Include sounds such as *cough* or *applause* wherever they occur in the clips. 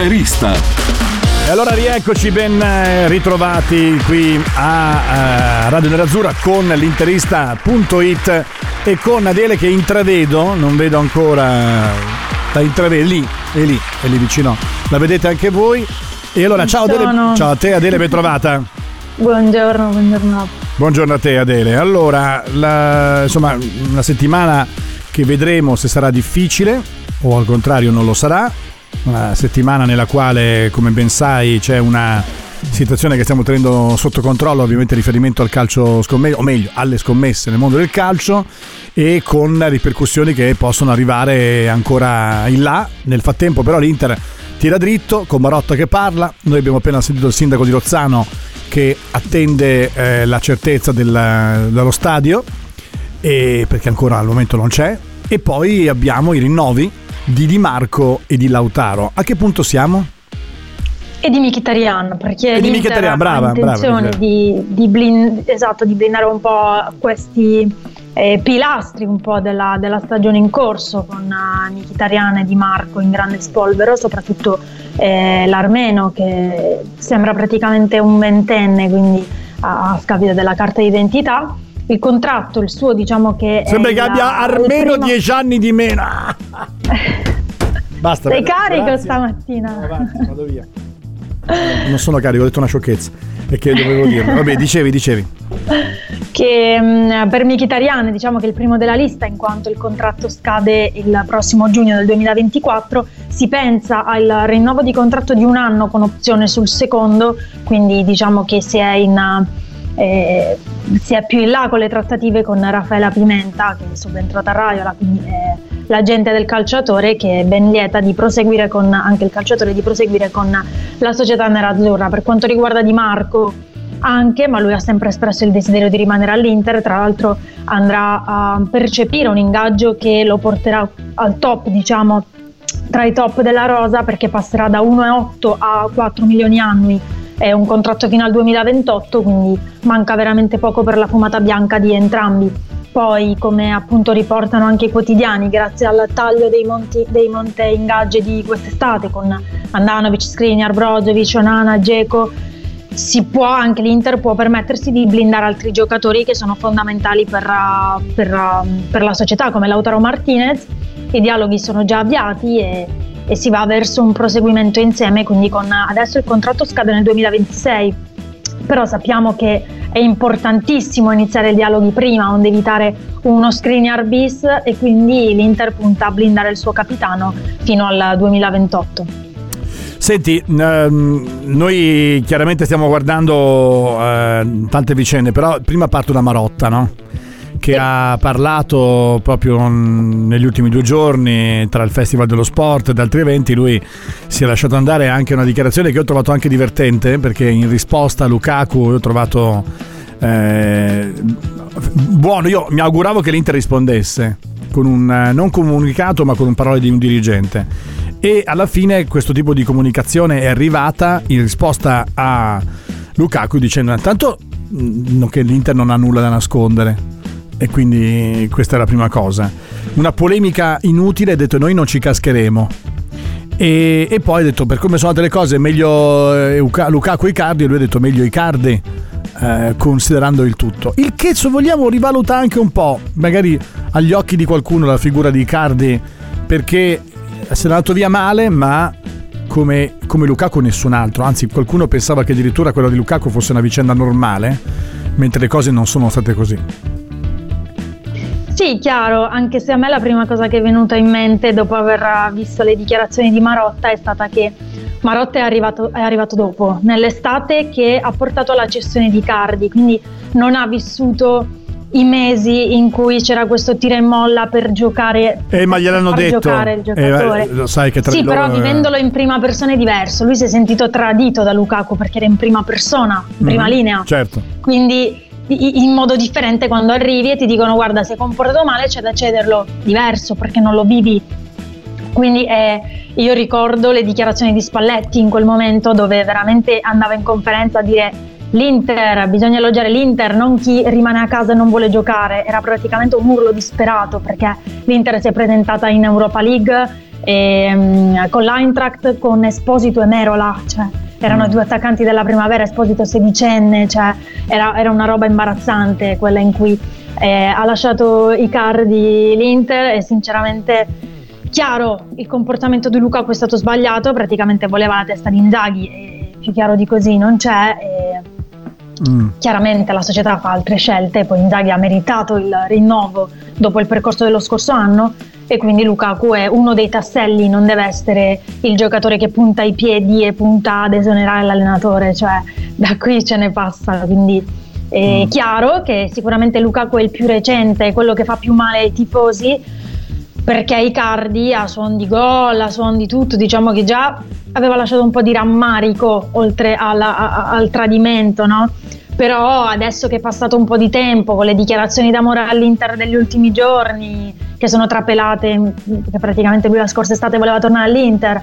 L'interista. E allora rieccoci ben eh, ritrovati qui a eh, Radio Nerazzurra con l'interista.it e con Adele che intravedo, non vedo ancora, la intravedo, lì, è lì, è lì vicino, la vedete anche voi. E allora ciao Adele, ciao a te Adele, ben trovata. Buongiorno, buongiorno. Buongiorno a te Adele. Allora, la- insomma, una settimana che vedremo se sarà difficile o al contrario non lo sarà. Una settimana nella quale, come ben sai, c'è una situazione che stiamo tenendo sotto controllo, ovviamente riferimento al calcio scommesse, o meglio, alle scommesse nel mondo del calcio e con ripercussioni che possono arrivare ancora in là. Nel frattempo però l'Inter tira dritto, con Marotta che parla. Noi abbiamo appena sentito il sindaco di Rozzano che attende eh, la certezza del- dello stadio, perché ancora al momento non c'è. E poi abbiamo i rinnovi di Di Marco e di Lautaro. A che punto siamo? E di Mkhitaryan, perché E di Mkhitaryan, brava, ha intenzione brava, di, di blin- esatto, di blindare un po' questi eh, pilastri un po' della, della stagione in corso con uh, Mkhitaryan e Di Marco in grande spolvero, soprattutto eh, l'armeno che sembra praticamente un ventenne, quindi a, a scapito della carta d'identità. Il contratto, il suo diciamo che... Sembra che abbia almeno primo- 10 anni di meno. *laughs* Basta. Sei carico Grazie. stamattina. Vado avanti, vado via. Non sono carico, ho detto una sciocchezza. E che dovevo dirlo. Vabbè, dicevi, dicevi. che mh, per Mkhitaryan diciamo che è il primo della lista in quanto il contratto scade il prossimo giugno del 2024 si pensa al rinnovo di contratto di un anno con opzione sul secondo quindi diciamo che si è, in, eh, si è più in là con le trattative con Raffaella Pimenta che è subentrata a Raiola quindi è l'agente del calciatore che è ben lieta di proseguire con anche il calciatore di proseguire con la società nerazzurra. Per quanto riguarda Di Marco anche, ma lui ha sempre espresso il desiderio di rimanere all'Inter, tra l'altro andrà a percepire un ingaggio che lo porterà al top, diciamo, tra i top della rosa perché passerà da 1,8 a 4 milioni annui, è un contratto fino al 2028, quindi manca veramente poco per la fumata bianca di entrambi. Poi, come appunto riportano anche i quotidiani, grazie al taglio dei, monti, dei monte ingaggi di quest'estate con Andanovic, Skriniar, Brozovic, Onana, Dzeko, si può anche l'Inter può permettersi di blindare altri giocatori che sono fondamentali per, per, per la società come Lautaro Martinez. I dialoghi sono già avviati e, e si va verso un proseguimento insieme, quindi con adesso il contratto scade nel 2026, però sappiamo che è importantissimo iniziare i dialoghi prima, onde evitare uno Skriniar bis e quindi l'Inter punta a blindare il suo capitano fino al 2028. Senti, ehm, noi chiaramente stiamo guardando eh, tante vicende, però prima parto da Marotta, no? Che ha parlato proprio negli ultimi due giorni tra il Festival dello Sport ed altri eventi. Lui si è lasciato andare anche una dichiarazione che ho trovato anche divertente perché in risposta a Lukaku ho trovato eh, buono. Io mi auguravo che l'Inter rispondesse con un eh, non comunicato ma con un parole di un dirigente e alla fine questo tipo di comunicazione è arrivata in risposta a Lukaku dicendo intanto che l'Inter non ha nulla da nascondere e quindi questa è la prima cosa. Una polemica inutile ha detto noi non ci cascheremo. E, e poi ha detto per come sono andate le cose meglio eh, Lukaku Icardi e lui ha detto meglio Icardi eh, considerando il tutto. Il che se vogliamo rivaluta anche un po' magari agli occhi di qualcuno la figura di Icardi perché se n'è andato via male ma come, come Lukaku nessun altro. Anzi qualcuno pensava che addirittura quella di Lukaku fosse una vicenda normale mentre le cose non sono state così Sì, chiaro, anche se a me la prima cosa che è venuta in mente dopo aver visto le dichiarazioni di Marotta è stata che Marotta è arrivato, è arrivato dopo, nell'estate che ha portato alla cessione di Cardi, quindi non ha vissuto i mesi in cui c'era questo tira e molla per giocare Eh, ma gliel'hanno detto. giocare il Eh, giocatore. lo sai che tra sì, loro però è- vivendolo in prima persona è diverso. Lui si è sentito tradito da Lukaku perché era in prima persona, in prima Mhm, linea. Certo. Quindi in modo differente quando arrivi e ti dicono guarda si è comportato male c'è da cederlo diverso perché non lo vivi. Quindi eh, io ricordo le dichiarazioni di Spalletti in quel momento dove veramente andava in conferenza a dire l'Inter, bisogna elogiare l'Inter, non chi rimane a casa e non vuole giocare. Era praticamente un urlo disperato perché l'Inter si è presentata in Europa League ehm, con l'Eintracht con Esposito e Merola, cioè erano Mm. due attaccanti della primavera, Esposito sedicenne, cioè era, era una roba imbarazzante quella in cui eh, ha lasciato i cardi l'Inter e sinceramente chiaro il comportamento di Lukaku è stato sbagliato, praticamente voleva la testa di Inzaghi e più chiaro di così non c'è. E Mm. chiaramente la società fa altre scelte, poi Inzaghi ha meritato il rinnovo dopo il percorso dello scorso anno e quindi Lukaku è uno dei tasselli, non deve essere il giocatore che punta i piedi e punta ad esonerare l'allenatore, cioè da qui ce ne passa, quindi è chiaro che sicuramente Lukaku è il più recente, quello che fa più male ai tifosi perché Icardi a suon di gol, a suon di tutto, diciamo che già aveva lasciato un po' di rammarico oltre alla- a- al tradimento, no? Però adesso che è passato un po' di tempo con le dichiarazioni d'amore all'Inter degli ultimi giorni, che sono trapelate, che praticamente lui la scorsa estate voleva tornare all'Inter,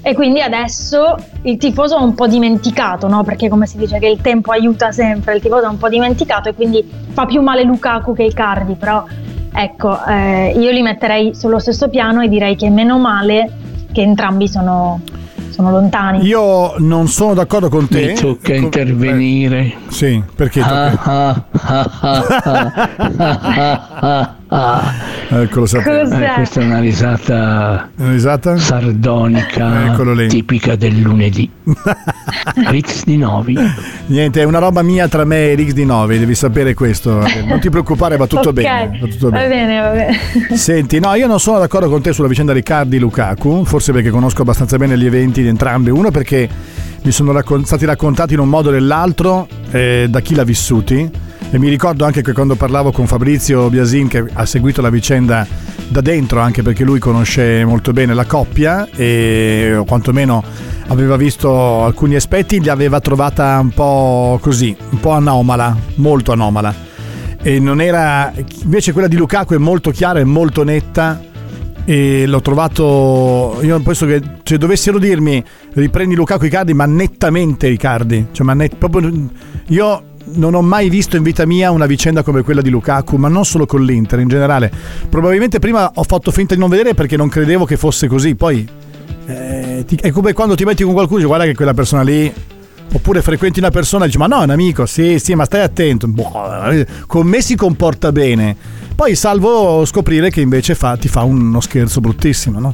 e quindi adesso il tifoso è un po' dimenticato, no? Perché come si dice che il tempo aiuta sempre, il tifoso è un po' dimenticato e quindi fa più male Lukaku che Icardi, però ecco, eh, io li metterei sullo stesso piano e direi che meno male che entrambi sono, sono lontani. Io non sono d'accordo con te. Mi tocca Ecco, intervenire. eh, sì, perché Ah, tocca? ah, ah, ah. Cos'è? Eh, questa è una risata Una risata? sardonica tipica del lunedì. *laughs* Rix di Novi. Niente, è una roba mia tra me e Rix di 9, devi sapere questo. Non ti preoccupare, va tutto Ok, bene. Va tutto va bene. bene, va bene. Senti, no, io non sono d'accordo con te sulla vicenda Riccardi Lukaku, forse perché conosco abbastanza bene gli eventi di entrambi. Uno perché mi sono raccon- stati raccontati in un modo o nell'altro eh, da chi l'ha vissuti. E mi ricordo anche che quando parlavo con Fabrizio Biasin, che ha seguito la vicenda da dentro, anche perché lui conosce molto bene la coppia e quantomeno aveva visto alcuni aspetti, li aveva trovata un po' così, un po' anomala, molto anomala. E non era invece quella di Lukaku è molto chiara e molto netta e l'ho trovato io penso che se dovessero dirmi riprendi Lukaku Icardi ma nettamente Icardi cioè ma net- proprio io non ho mai visto in vita mia una vicenda come quella di Lukaku ma non solo con l'Inter in generale probabilmente prima ho fatto finta di non vedere perché non credevo che fosse così poi eh, ti- è come quando ti metti con qualcuno e dici, guarda che quella persona lì Oppure frequenti una persona e dici: Ma no, è un amico, sì, sì, ma stai attento. Boh, con me si comporta bene. Poi, salvo scoprire che invece fa- ti fa uno scherzo bruttissimo, no?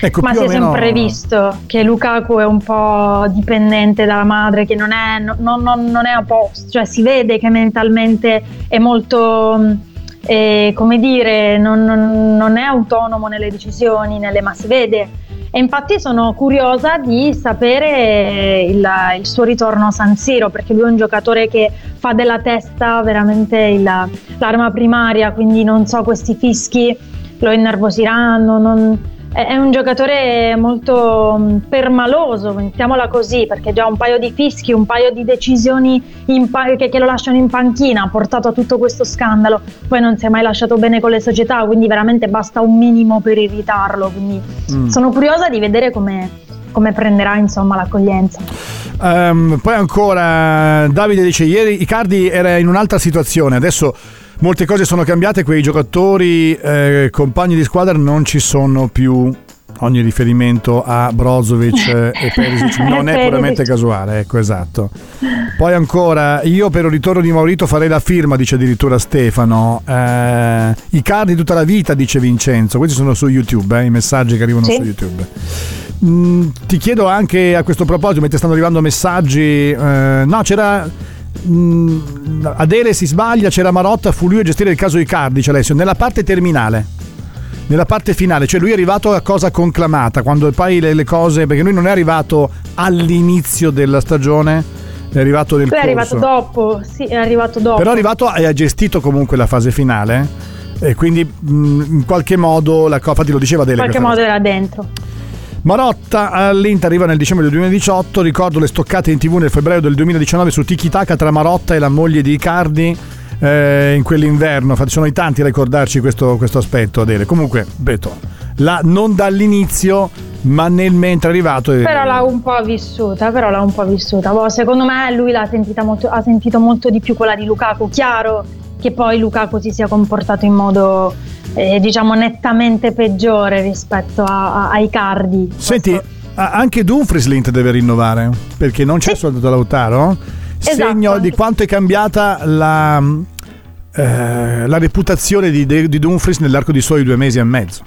Ecco, Ma si è meno- sempre visto che Lukaku è un po' dipendente dalla madre, che non è, no- non- non- non è a posto, cioè si vede che mentalmente è molto, mh, eh, come dire, non, non- non è autonomo nelle decisioni, nelle, ma si vede. E infatti sono curiosa di sapere il, il suo ritorno a San Siro, perché lui è un giocatore che fa della testa veramente il- l'arma primaria, quindi non so, questi fischi lo innervosiranno, non- è un giocatore molto mh, permaloso, mettiamola così, perché già un paio di fischi, un paio di decisioni pa- che, che lo lasciano in panchina ha portato a tutto questo scandalo. Poi non si è mai lasciato bene con le società, quindi veramente basta un minimo per irritarlo. Quindi Mm. sono curiosa di vedere come, come prenderà insomma l'accoglienza. Ehm, poi ancora Davide dice ieri Icardi era in un'altra situazione, adesso molte cose sono cambiate, quei giocatori eh, compagni di squadra non ci sono più. Ogni riferimento a Brozovic eh, e Perisic *laughs* non è puramente casuale, ecco esatto. Poi ancora, io per il ritorno di Maurito farei la firma, dice addirittura Stefano. Eh, Icardi tutta la vita, dice Vincenzo. Questi sono su YouTube, eh, i messaggi che arrivano Sì. su YouTube. Mm, ti chiedo anche a questo proposito, mentre stanno arrivando messaggi, eh, no, c'era. Mm, Adele si sbaglia, c'era Marotta, fu lui a gestire il caso Icardi, dice Alessio, nella parte terminale. Nella parte finale, cioè lui è arrivato a cosa conclamata, quando poi le, le cose, perché lui non è arrivato all'inizio della stagione È arrivato nel Lui è arrivato corso. dopo, sì, è arrivato dopo. Però è arrivato e ha gestito comunque la fase finale. E quindi mh, in qualche modo la Coppa, ti lo diceva Dele. in qualche modo era dentro. Marotta all'Inter arriva nel dicembre del 2018, ricordo le stoccate in tv nel febbraio del 2019 su Tiki Taka tra Marotta e la moglie di Icardi eh, in quell'inverno, sono in tanti a ricordarci questo, questo aspetto Adele. Comunque, Beto, la, non dall'inizio ma nel mentre è arrivato... e- Però l'ha un po' vissuta, però l'ha un po' vissuta. Boh, secondo me lui l'ha sentita molto, ha sentito molto di più quella di Lukaku. Chiaro che poi Lukaku si sia comportato in modo, eh, diciamo, nettamente peggiore rispetto a, a, ai Cardi. Senti, a- anche Dumfries l'Inter deve rinnovare perché non c'è Sì. soltanto Lautaro. Segno Esatto. di quanto è cambiata la, eh, la reputazione di, di Dumfries nell'arco di suoi due mesi e mezzo.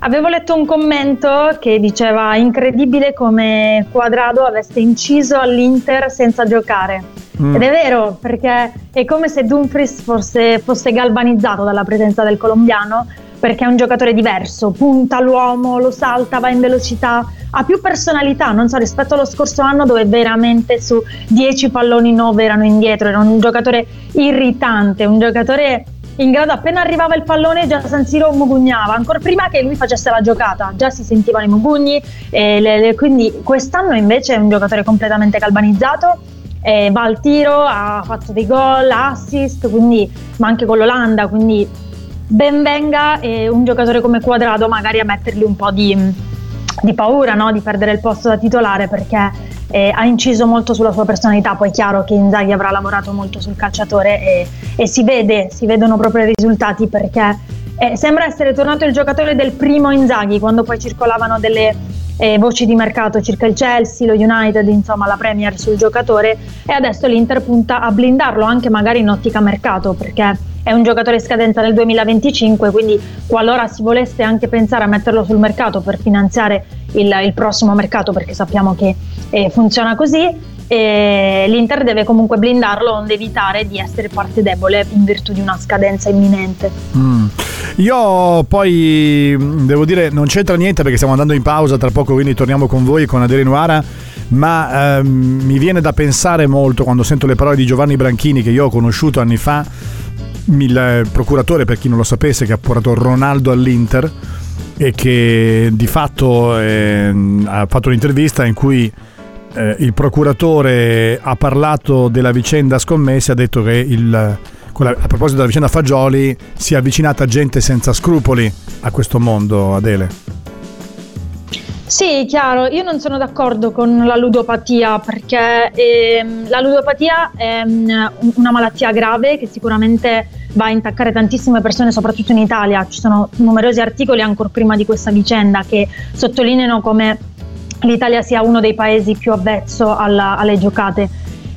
Avevo letto un commento che diceva incredibile come Quadrado avesse inciso all'Inter senza giocare. Mm. Ed è vero, perché è come se Dumfries fosse, fosse galvanizzato dalla presenza del colombiano, perché è un giocatore diverso, punta l'uomo, lo salta, va in velocità, ha più personalità, non so, rispetto allo scorso anno dove veramente su 10 palloni 9 erano indietro, era un giocatore irritante, un giocatore in grado appena arrivava il pallone già San Siro mugugnava, ancora prima che lui facesse la giocata, già si sentivano i mugugni, le- le- quindi quest'anno invece è un giocatore completamente galvanizzato, eh, va al tiro, ha fatto dei gol, assist, quindi, ma anche con l'Olanda, quindi ben venga eh, un giocatore come Quadrado magari a mettergli un po' di, di paura no? di perdere il posto da titolare perché eh, ha inciso molto sulla sua personalità, poi è chiaro che Inzaghi avrà lavorato molto sul calciatore e, e si vede, si vedono proprio i risultati perché eh, sembra essere tornato il giocatore del primo Inzaghi quando poi circolavano delle eh, voci di mercato circa il Chelsea, lo United, insomma la Premier sul giocatore. E adesso l'Inter punta a blindarlo anche magari in ottica mercato perché è un giocatore scadenza nel 2025 quindi qualora si volesse anche pensare a metterlo sul mercato per finanziare il, il prossimo mercato perché sappiamo che eh, funziona così e l'Inter deve comunque blindarlo onde evitare di essere parte debole in virtù di una scadenza imminente. Mm. Io poi mh, devo dire non c'entra niente perché stiamo andando in pausa tra poco quindi torniamo con voi con Adele Nuara ma ehm, mi viene da pensare molto quando sento le parole di Giovanni Branchini che io ho conosciuto anni fa il eh, procuratore per chi non lo sapesse che ha portato Ronaldo all'Inter e che di fatto ehm, ha fatto un'intervista in cui eh, il procuratore ha parlato della vicenda scommesse ha detto che il, a proposito della vicenda Fagioli si è avvicinata gente senza scrupoli a questo mondo Adele Sì, chiaro, io non sono d'accordo con la ludopatia perché ehm, la ludopatia è mm, una malattia grave che sicuramente va a intaccare tantissime persone, soprattutto in Italia. Ci sono numerosi articoli ancora prima di questa vicenda che sottolineano come l'Italia sia uno dei paesi più avvezzo alla- alle giocate.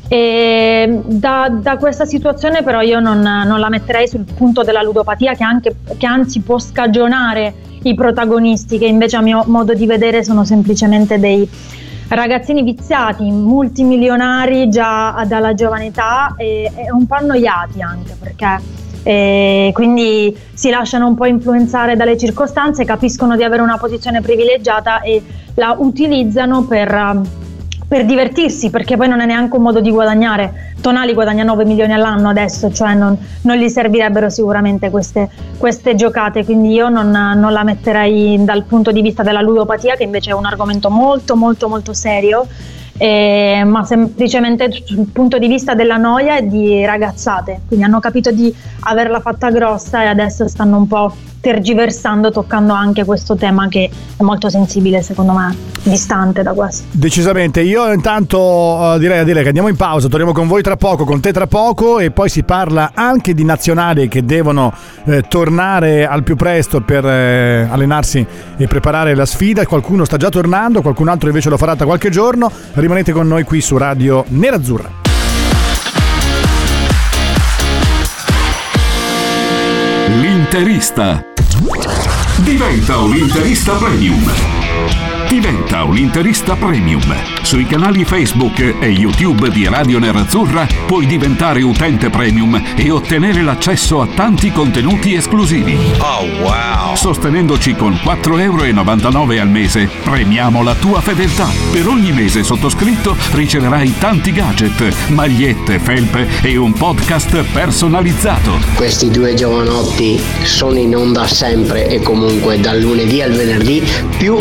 Da, da questa situazione però io non, non la metterei sul punto della ludopatia che, anche, che anzi può scagionare i protagonisti che invece a mio modo di vedere sono semplicemente dei ragazzini viziati, multimilionari già dalla giovane età e, e un po' annoiati anche perché eh, quindi si lasciano un po' influenzare dalle circostanze, capiscono di avere una posizione privilegiata e la utilizzano per, um, per divertirsi perché poi non è neanche un modo di guadagnare. Tonali guadagna 9 milioni all'anno adesso, cioè non, non gli servirebbero sicuramente queste, queste giocate, quindi io non, non la metterei dal punto di vista della ludopatia che invece è un argomento molto molto molto serio. Eh, ma semplicemente sul punto di vista della noia e di ragazzate, quindi hanno capito di averla fatta grossa e adesso stanno un po' tergiversando, toccando anche questo tema che è molto sensibile secondo me, distante da questo. Decisamente, io intanto eh, direi Adele che andiamo in pausa, torniamo con voi tra poco, con te tra poco e poi si parla anche di nazionali che devono eh, tornare al più presto per eh, allenarsi e preparare la sfida, qualcuno sta già tornando, qualcun altro invece lo farà tra qualche giorno, rimanete con noi qui su Radio Nerazzurra. L'interista. Diventa un interista premium. Diventa un interista premium. Sui canali Facebook e YouTube di Radio Nerazzurra puoi diventare utente premium e ottenere l'accesso a tanti contenuti esclusivi. Oh wow! Sostenendoci con 4,99 euro al mese, premiamo la tua fedeltà. Per ogni mese sottoscritto riceverai tanti gadget, magliette, felpe e un podcast personalizzato. Questi due giovanotti sono in onda sempre e comunque dal lunedì al venerdì più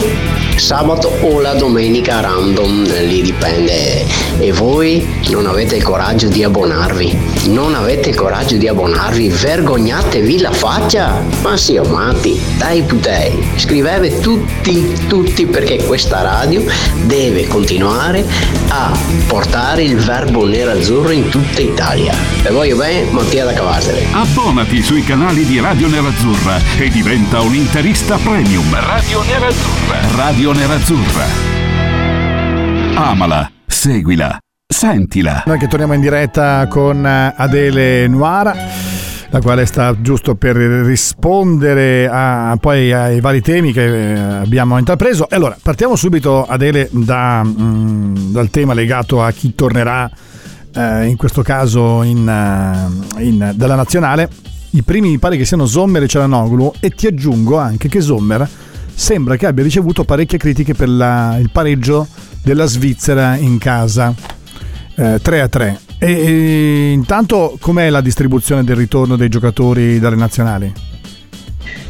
sabato o la domenica random, lì dipende. E voi non avete il coraggio di abbonarvi? Non avete il coraggio di abbonarvi? Vergognatevi la faccia! Ma sì, amati, dai putei, scrivete tutti, tutti perché questa radio deve continuare a portare il verbo nero-azzurro in tutta Italia. E voglio bene, Mattia da Cavazzere. Abbonati sui canali di Radio Nerazzurra e diventa un interista premium. Radio Nerazzurra. Radio Nerazzurra. Amala, seguila, sentila. Noi che torniamo in diretta con eh, Adele Nuara, la quale sta giusto per rispondere a, poi ai vari temi che eh, abbiamo intrapreso. Allora, partiamo subito, Adele, da, mm, dal tema legato a chi tornerà, eh, in questo caso in, eh, in, dalla nazionale. I primi mi pare che siano Sommer e Cialanoglu e ti aggiungo anche che Sommer sembra che abbia ricevuto parecchie critiche per la, il pareggio della Svizzera in casa eh, 3 a 3 e, e intanto com'è la distribuzione del ritorno dei giocatori dalle nazionali?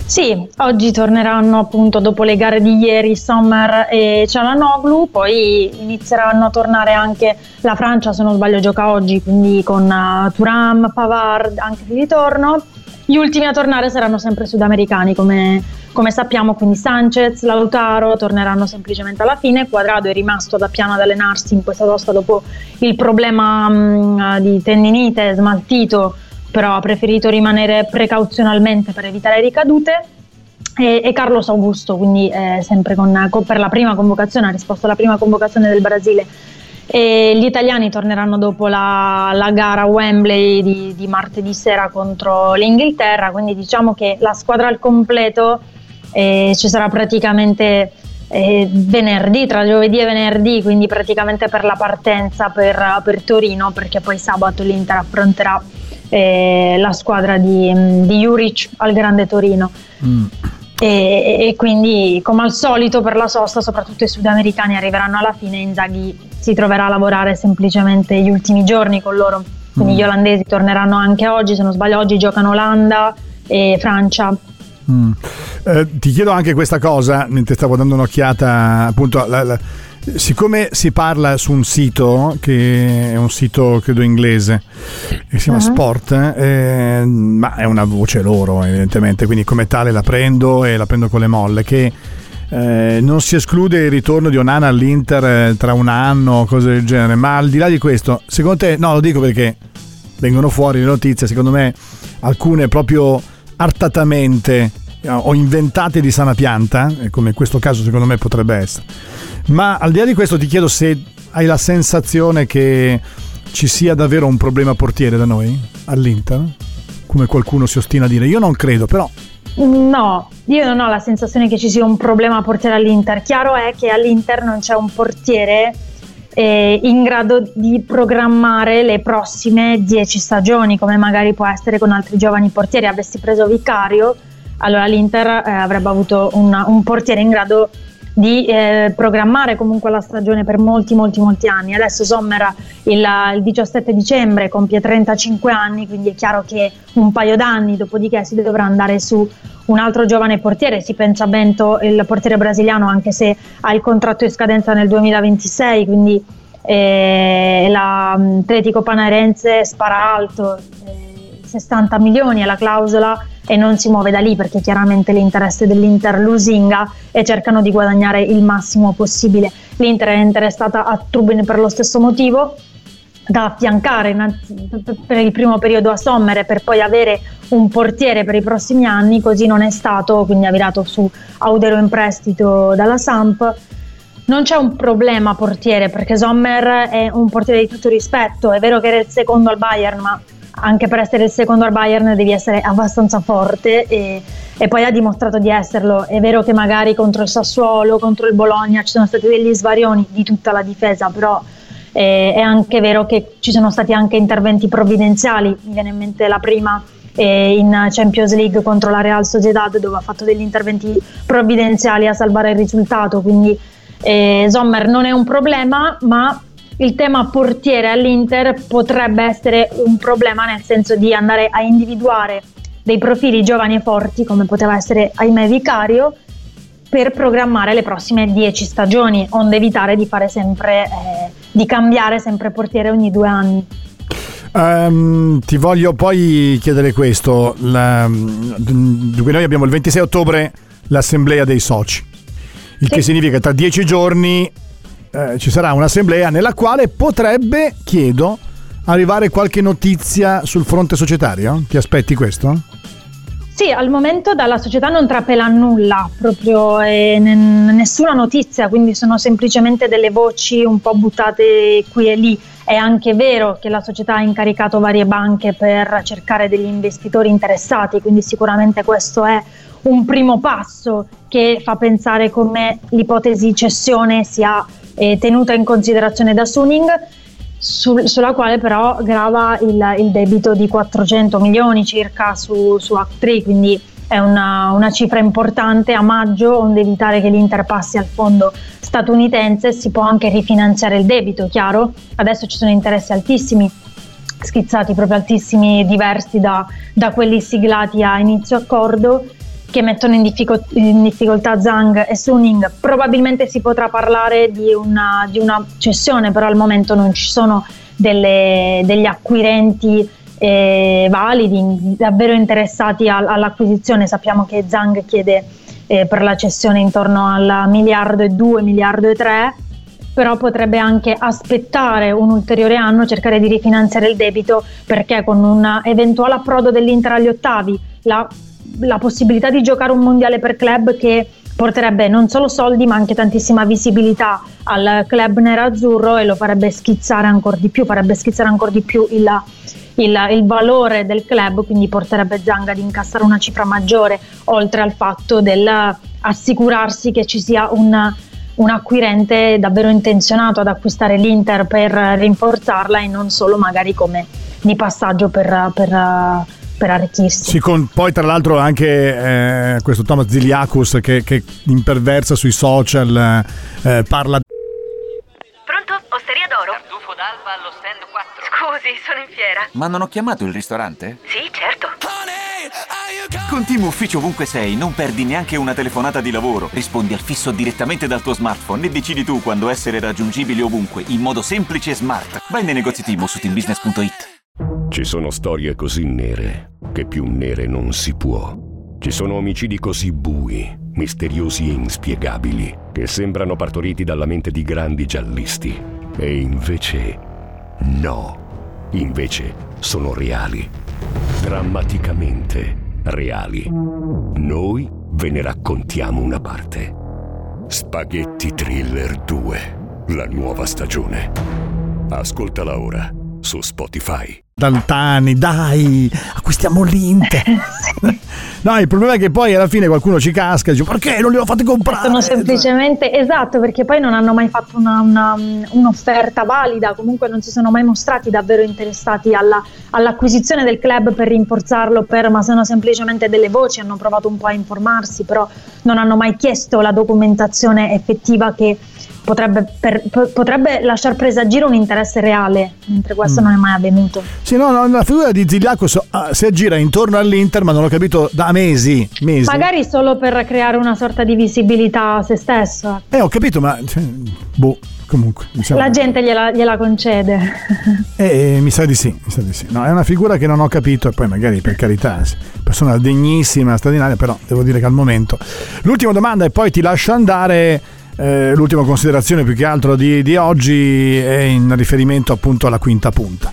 Sì, oggi torneranno appunto dopo le gare di ieri Sommer e Cialanoglu, poi inizieranno a tornare anche la Francia, se non sbaglio gioca oggi, quindi con uh, Turam, Pavard anche di ritorno. Gli ultimi a tornare saranno sempre sudamericani come, come sappiamo, quindi Sanchez, Lautaro torneranno semplicemente alla fine, Quadrado è rimasto da piano ad allenarsi in questa tosta dopo il problema mh, di tendinite smaltito però ha preferito rimanere precauzionalmente per evitare ricadute. E, e Carlos Augusto, quindi eh, sempre con, con, per la prima convocazione, ha risposto alla prima convocazione del Brasile. E gli italiani torneranno dopo la, la gara Wembley di, di, martedì sera contro l'Inghilterra, quindi diciamo che la squadra al completo eh, ci sarà praticamente eh, venerdì, tra giovedì e venerdì, quindi praticamente per la partenza per, per Torino, perché poi sabato l'Inter affronterà eh, la squadra di, di Juric al Grande Torino. Mm. E, e, quindi, come al solito, per la sosta, soprattutto i sudamericani arriveranno alla fine. Inzaghi si troverà a lavorare semplicemente gli ultimi giorni con loro. Quindi, mm. gli olandesi torneranno anche oggi. Se non sbaglio, oggi giocano Olanda e Francia. Mm. Eh, ti chiedo anche questa cosa, mentre stavo dando un'occhiata appunto. La, la, siccome si parla su un sito che è un sito credo inglese che si chiama uh-huh. Sport eh, ma è una voce loro evidentemente quindi come tale la prendo e la prendo con le molle che eh, non si esclude il ritorno di Onana all'Inter eh, tra un anno cose del genere ma al di là di questo secondo te no lo dico perché vengono fuori le notizie secondo me alcune proprio artatamente eh, o inventate di sana pianta come in questo caso secondo me potrebbe essere ma al di là di questo ti chiedo se hai la sensazione che ci sia davvero un problema portiere da noi all'Inter, come qualcuno si ostina a dire. Io non credo, però No, io non ho la sensazione che ci sia un problema portiere all'Inter. Chiaro è che all'Inter non c'è un portiere eh, in grado di programmare le prossime dieci stagioni, come magari può essere con altri giovani portieri. Avessi preso Vicario, allora l'Inter eh, avrebbe avuto una, un portiere in grado di eh, programmare comunque la stagione per molti molti molti anni. Adesso Sommer il, il 17 dicembre compie 35 anni, quindi è chiaro che un paio d'anni dopodiché si dovrà andare su un altro giovane portiere, si pensa a Bento, il portiere brasiliano, anche se ha il contratto in scadenza nel 2026, quindi eh, l'Atletico Panarense spara alto, eh, 60 milioni è la clausola e non si muove da lì perché chiaramente l'interesse dell'Inter lusinga e cercano di guadagnare il massimo possibile. L'Inter è interessata a Trubin per lo stesso motivo, da affiancare per il primo periodo a Sommer per poi avere un portiere per i prossimi anni, così non è stato, quindi ha virato su Audero in prestito dalla Samp. Non c'è un problema portiere perché Sommer è un portiere di tutto rispetto, è vero che era il secondo al Bayern, ma anche per essere il secondo al Bayern devi essere abbastanza forte e, e, poi ha dimostrato di esserlo. È vero che magari contro il Sassuolo, contro il Bologna ci sono stati degli svarioni di tutta la difesa, però eh, è anche vero che ci sono stati anche interventi provvidenziali, mi viene in mente la prima eh, in Champions League contro la Real Sociedad dove ha fatto degli interventi provvidenziali a salvare il risultato, quindi eh, Sommer non è un problema, ma il tema portiere all'Inter potrebbe essere un problema nel senso di andare a individuare dei profili giovani e forti come poteva essere ahimè Vicario per programmare le prossime 10 stagioni, onde evitare di fare sempre eh, di cambiare sempre portiere ogni due anni. Um, ti voglio poi chiedere questo. La, dunque noi abbiamo il 26 ottobre l'assemblea dei soci, il sì. che significa che tra dieci giorni eh, ci sarà un'assemblea nella quale potrebbe, chiedo, arrivare qualche notizia sul fronte societario? Ti aspetti questo? Sì, al momento dalla società non trapela nulla, proprio n- nessuna notizia, quindi sono semplicemente delle voci un po' buttate qui e lì. È anche vero che la società ha incaricato varie banche per cercare degli investitori interessati, quindi sicuramente questo è un primo passo che fa pensare come l'ipotesi cessione sia eh, tenuta in considerazione da Suning sul, sulla quale però grava il, il, debito di 400 milioni circa su, su Act3, quindi è una, una, cifra importante a maggio, onde evitare che l'Inter passi al fondo statunitense, si può anche rifinanziare il debito, chiaro? Adesso ci sono interessi altissimi, schizzati proprio altissimi, diversi da, da quelli siglati a inizio accordo che mettono in, difficol- in, difficoltà Zhang e Suning. Probabilmente si potrà parlare di una, di una cessione, però al momento non ci sono delle, degli acquirenti eh, validi, davvero interessati all- all'acquisizione. Sappiamo che Zhang chiede eh, per la cessione intorno al miliardo e due, miliardo e tre però potrebbe anche aspettare un ulteriore anno, cercare di rifinanziare il debito perché con un eventuale approdo dell'Inter agli ottavi la la possibilità di giocare un mondiale per club che porterebbe non solo soldi ma anche tantissima visibilità al club nerazzurro e lo farebbe schizzare ancora di più, farebbe schizzare ancora di più il, il, il valore del club, quindi porterebbe Zanga ad incassare una cifra maggiore, oltre al fatto del assicurarsi che ci sia un, un acquirente davvero intenzionato ad acquistare l'Inter per rinforzarla e non solo magari come di passaggio per, per per arricchirsi. Sì, con poi tra l'altro anche eh, questo Thomas Ziliakus che, che imperversa sui social, eh, parla... Pronto? Osteria d'oro? Tartufo d'alba allo stand 4. Scusi, sono in fiera. Ma non ho chiamato il ristorante? Sì, certo. Con Team Ufficio ovunque sei, non perdi neanche una telefonata di lavoro. Rispondi al fisso direttamente dal tuo smartphone e decidi tu quando essere raggiungibile ovunque, in modo semplice e smart. Vai nei negozi Team su teambusiness.it. Ci sono storie così nere che più nere non si può. Ci sono omicidi così bui, misteriosi e inspiegabili che sembrano partoriti dalla mente di grandi giallisti. E invece no. Invece sono reali. Drammaticamente reali. Noi ve ne raccontiamo una parte. Spaghetti Thriller 2. La nuova stagione. Ascoltala ora su Spotify. Daltani, dai, acquistiamo l'Inter. *laughs* no, il problema è che poi alla fine qualcuno ci casca e dice perché non li ho fatti comprare? Sono semplicemente, esatto, perché poi non hanno mai fatto una, una, un'offerta valida, comunque non si sono mai mostrati davvero interessati alla, all'acquisizione del club per rinforzarlo, per, ma sono semplicemente delle voci, hanno provato un po' a informarsi, però non hanno mai chiesto la documentazione effettiva che potrebbe, per, potrebbe lasciar presagire un interesse reale, mentre questo mm. non è mai avvenuto. Sì, no, no la figura di Ziliakos uh, si aggira intorno all'Inter, ma non ho capito da mesi, mesi. Magari solo per creare una sorta di visibilità a se stesso. Eh, ho capito, ma cioè, boh. Comunque, diciamo... la gente gliela, gliela concede. *laughs* Eh, eh, mi sa di sì, mi sa di sì. No, è una figura che non ho capito e poi magari per carità, persona degnissima, straordinaria, però devo dire che al momento. L'ultima domanda e poi ti lascio andare. Eh, l'ultima considerazione più che altro di, di oggi è in riferimento appunto alla quinta punta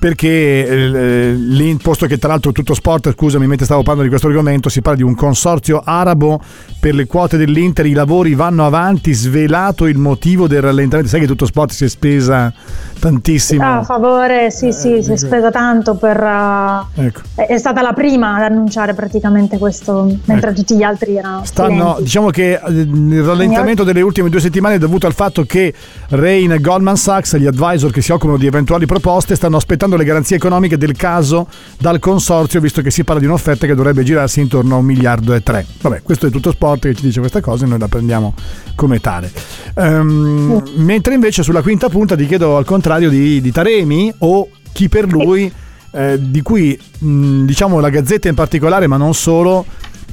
perché eh, posto che tra l'altro tutto sport, scusami, mentre stavo parlando di questo argomento, si parla di un consorzio arabo per le quote dell'Inter, i lavori vanno avanti, svelato il motivo del rallentamento, sai che tutto sport si è spesa tantissimo. Ah, a favore, sì, sì, Eh, si è ecco. spesa tanto per... uh, Ecco. è, stata la prima ad annunciare praticamente questo, mentre tutti gli altri erano Stanno, diciamo che eh, il rallentamento delle ultime due settimane è dovuto al fatto che Rain e Goldman Sachs, gli advisor che si occupano di eventuali proposte, stanno aspettando le garanzie economiche del caso dal consorzio, visto che si parla di un'offerta che dovrebbe girarsi intorno a un miliardo e tre. Vabbè, questo è tutto sport che ci dice questa cosa e noi la prendiamo come tale. Ehm, Mentre invece sulla quinta punta ti chiedo al contrario di, di Taremi o chi per lui, eh, di cui mh, diciamo la Gazzetta in particolare, ma non solo,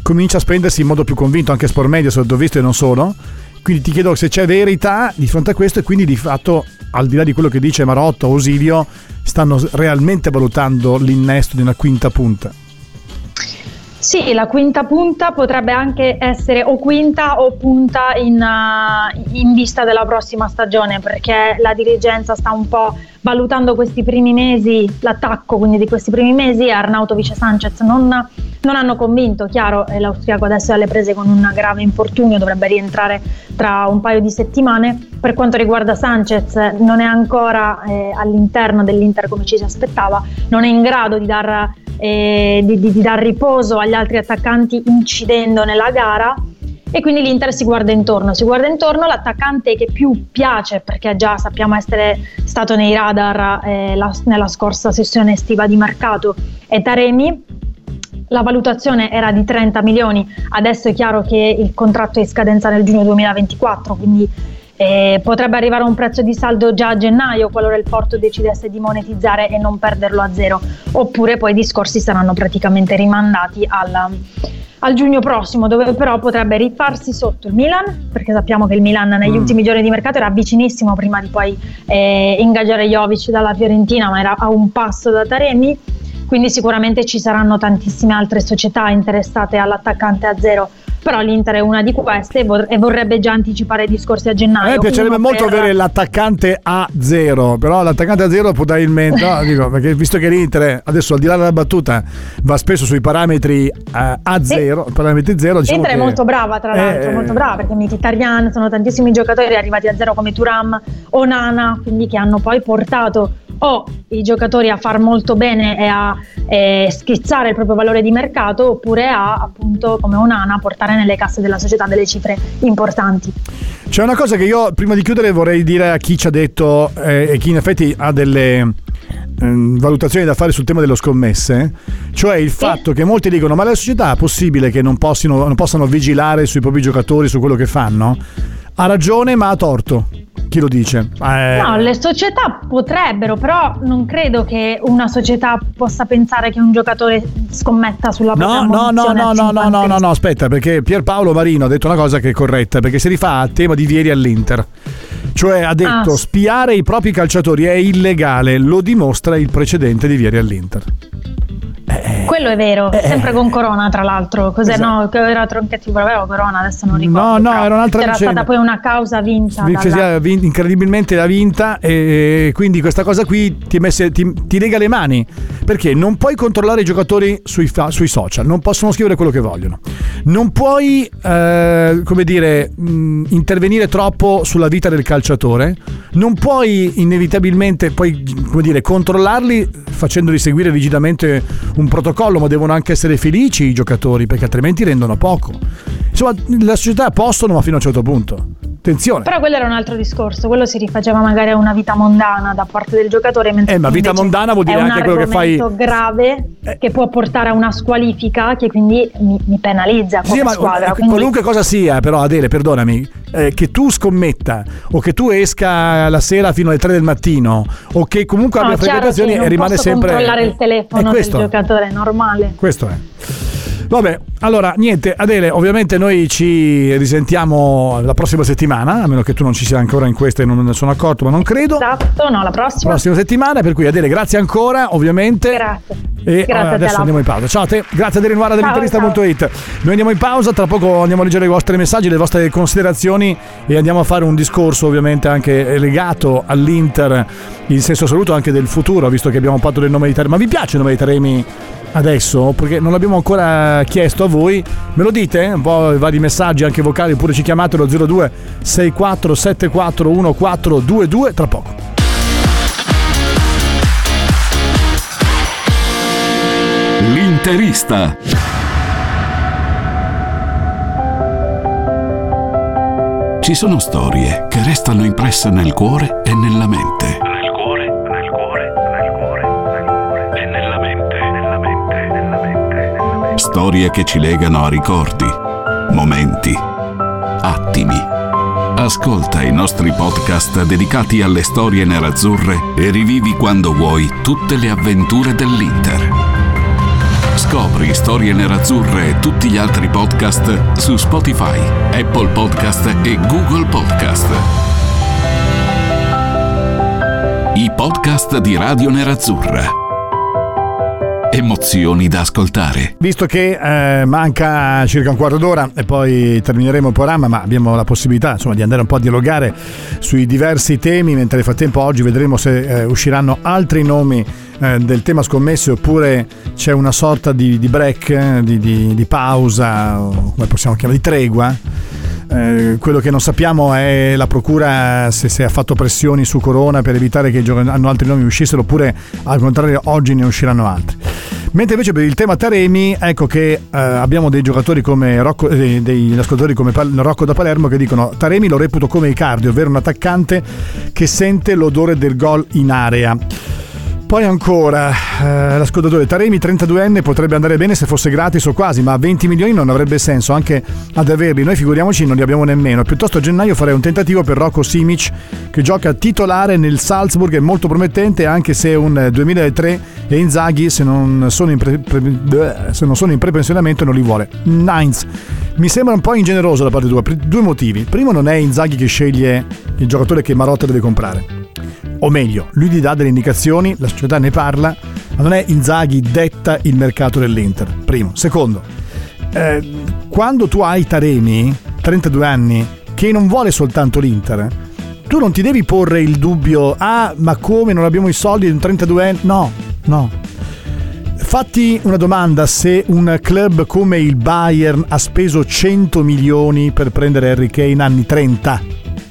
comincia a spendersi in modo più convinto, anche Sport Media, se l'ho visto e non solo. Quindi ti chiedo se c'è verità di fronte a questo e quindi di fatto, al di là di quello che dice Marotto o Osilio, stanno realmente valutando l'innesto di una quinta punta. Sì, la quinta punta potrebbe anche essere o quinta o punta in, uh, in vista della prossima stagione, perché la dirigenza sta un po' valutando questi primi mesi, l'attacco quindi di questi primi mesi, Arnautovic e Sanchez non, non hanno convinto, chiaro, eh, l'austriaco adesso è alle prese con un grave infortunio, dovrebbe rientrare tra un paio di settimane. Per quanto riguarda Sanchez, non è ancora eh, all'interno dell'Inter come ci si aspettava, non è in grado di dar eh, di, di, di dar riposo agli altri attaccanti incidendo nella gara e quindi l'Inter si guarda intorno, si guarda intorno l'attaccante che più piace perché già sappiamo essere stato nei radar eh, la, nella scorsa sessione estiva di mercato è Taremi. La valutazione era di 30 milioni adesso è chiaro che il contratto è in scadenza nel giugno 2024 quindi eh, potrebbe arrivare un prezzo di saldo già a gennaio qualora il Porto decidesse di monetizzare e non perderlo a zero, oppure poi i discorsi saranno praticamente rimandati al, al giugno prossimo, dove però potrebbe rifarsi sotto il Milan, perché sappiamo che il Milan negli Mm. ultimi giorni di mercato era vicinissimo prima di poi eh, ingaggiare Jovic dalla Fiorentina, ma era a un passo da Taremi. Quindi sicuramente ci saranno tantissime altre società interessate all'attaccante a zero, però l'Inter è una di queste e vor- vorrebbe già anticipare i discorsi a A gennaio. me piacerebbe molto per- avere l'attaccante a zero, però l'attaccante a zero probabilmente, *laughs* no, dico, perché visto che l'Inter adesso al di là della battuta va spesso sui parametri eh, a zero, parametri zero, diciamo L'Inter è molto brava, tra l'altro, Eh, molto brava perché Mkhitaryan sono tantissimi giocatori arrivati a zero come Turam o Nana, quindi che hanno poi portato o i giocatori a far molto bene e a eh, schizzare il proprio valore di mercato oppure a appunto come Onana portare nelle casse della società delle cifre importanti. C'è una cosa che io prima di chiudere vorrei dire a chi ci ha detto eh, e chi in effetti ha delle ehm, valutazioni da fare sul tema delle scommesse, cioè il fatto che molti dicono ma le società è possibile che non, possino- non possano vigilare sui propri giocatori, su quello che fanno? Ha ragione ma ha torto. Chi lo dice? Eh, No, le società potrebbero, però non credo che una società possa pensare che un giocatore scommetta sulla propria No, no, no, no, no, no, no, 50. no, no, aspetta, perché Pierpaolo Marino ha detto una cosa che è corretta, perché si rifà al tema di Vieri all'Inter. Cioè ha detto Ah. spiare i propri calciatori è illegale, lo dimostra il precedente di Vieri all'Inter. Quello è vero, Eh, sempre con Corona tra l'altro. Cos'è? No, che era Tronchetti Bravero Corona, adesso non ricordo. No, no, era un'altra C'era vicenda. stata poi una causa vinta. Che dalla- incredibilmente l'ha vinta e quindi questa cosa qui ti, messe- ti- ti lega le mani perché non puoi controllare i giocatori sui, sui social, non possono scrivere quello che vogliono, non puoi eh, come dire mh, intervenire troppo sulla vita del calciatore, non puoi inevitabilmente poi come dire controllarli facendoli seguire rigidamente un protocollo, ma devono anche essere felici i giocatori perché altrimenti rendono poco. Insomma, la società possono ma fino a un certo punto. Attenzione. Però quello era un altro discorso, quello si rifaceva magari a una vita mondana da parte del giocatore. Eh, ma vita mondana vuol dire è un anche quello che fai- Eh. argomento grave che può portare a una squalifica che quindi mi, mi penalizza come Sì, ma squadra. eh, quindi- qualunque cosa sia, però, Adele, perdonami, eh, che tu scommetta o che tu esca la sera fino alle 3 del mattino o che comunque No, abbia frequentazioni e non rimane sempre. controllare il telefono È del giocatore, è normale. Questo è. Vabbè, allora niente, Adele, ovviamente noi ci risentiamo la prossima settimana, a meno che tu non ci sia ancora in questa e non me ne sono accorto, ma non credo. Esatto, no, la prossima. Prossima settimana, per cui Adele, grazie ancora, ovviamente. Grazie. E Grazie a te, adesso andiamo in pausa. Ciao a te, grazie Adele Nuara Ciao, dell'interista.it. Noi andiamo in pausa, tra poco andiamo a leggere i vostri messaggi, le vostre considerazioni e andiamo a fare un discorso ovviamente anche legato all'Inter in senso assoluto anche del futuro, visto che abbiamo fatto del nome di Taremi. Ma vi piace il nome di Taremi adesso? Perché non l'abbiamo ancora chiesto a voi. Me lo dite? Un po' i vari messaggi anche vocali oppure ci chiamate allo 02 64 74 1422 tra poco. L'interista. Ci sono storie che restano impresse nel cuore e nella mente. Storie che ci legano a ricordi, momenti, attimi. Ascolta i nostri podcast dedicati alle storie nerazzurre e rivivi quando vuoi tutte le avventure dell'Inter. Scopri Storie Nerazzurre e tutti gli altri podcast su Spotify, Apple Podcast e Google Podcast. I podcast di Radio Nerazzurra. Emozioni da ascoltare. Visto che eh, manca circa un quarto d'ora e poi termineremo il programma, ma abbiamo la possibilità insomma, di andare un po' a dialogare sui diversi temi, mentre nel frattempo oggi vedremo se eh, usciranno altri nomi eh, del tema scommesse oppure c'è una sorta di, di break, eh, di, di- di pausa, come possiamo chiamare, di tregua. Eh, quello che non sappiamo è la procura se, se ha fatto pressioni su Corona per evitare che hanno altri nomi uscissero oppure al contrario oggi ne usciranno altri. Mentre invece per il tema Taremi, ecco che eh, abbiamo dei giocatori come Rocco, eh, degli ascoltatori come Pal- Rocco da Palermo che dicono Taremi lo reputo come Icardi, ovvero un attaccante che sente l'odore del gol in area. Poi ancora, eh, l'ascoltatore Taremi 32enne potrebbe andare bene se fosse gratis o quasi, ma a 20 milioni non avrebbe senso anche ad averli. Noi figuriamoci non li abbiamo nemmeno. Piuttosto a gennaio farei un tentativo per Rocco Simic che gioca titolare nel Salzburg, è molto promettente anche se un eh, 2003 e Inzaghi se non sono in, pre- pre- se non sono in prepensionamento non li vuole. Nines. Mi sembra un po' ingeneroso da parte tua, per due motivi. Primo non è Inzaghi che sceglie il giocatore che Marotta deve comprare o meglio, lui gli dà delle indicazioni, la società ne parla, ma non è Inzaghi detta il mercato dell'Inter. Primo. Secondo, eh, quando tu hai Taremi, 32 anni, che non vuole soltanto l'Inter, tu non ti devi porre il dubbio, ah, ma come non abbiamo i soldi di un 32 anni? No, no. Fatti una domanda se un club come il Bayern ha speso 100 milioni per prendere Harry Kane anni 30.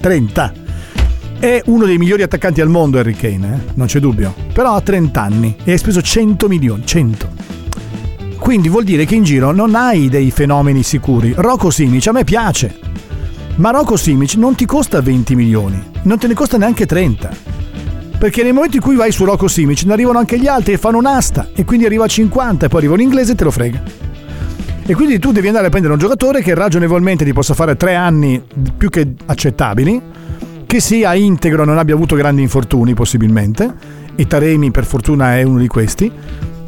30. È uno dei migliori attaccanti al mondo Harry Kane, eh? non c'è dubbio. Però ha 30 anni e hai speso 100 milioni, 100. Quindi vuol dire che in giro non hai dei fenomeni sicuri. Rocco Simic a me piace, ma Rocco Simic non ti costa 20 milioni, non te ne costa neanche 30. Perché nel momento in cui vai su Rocco Simic ne arrivano anche gli altri e fanno un'asta e quindi arriva a 50 e poi arriva un inglese e te lo frega. E quindi tu devi andare a prendere un giocatore che ragionevolmente ti possa fare tre anni più che accettabili, che sia integro, non abbia avuto grandi infortuni possibilmente, e Taremi per fortuna è uno di questi.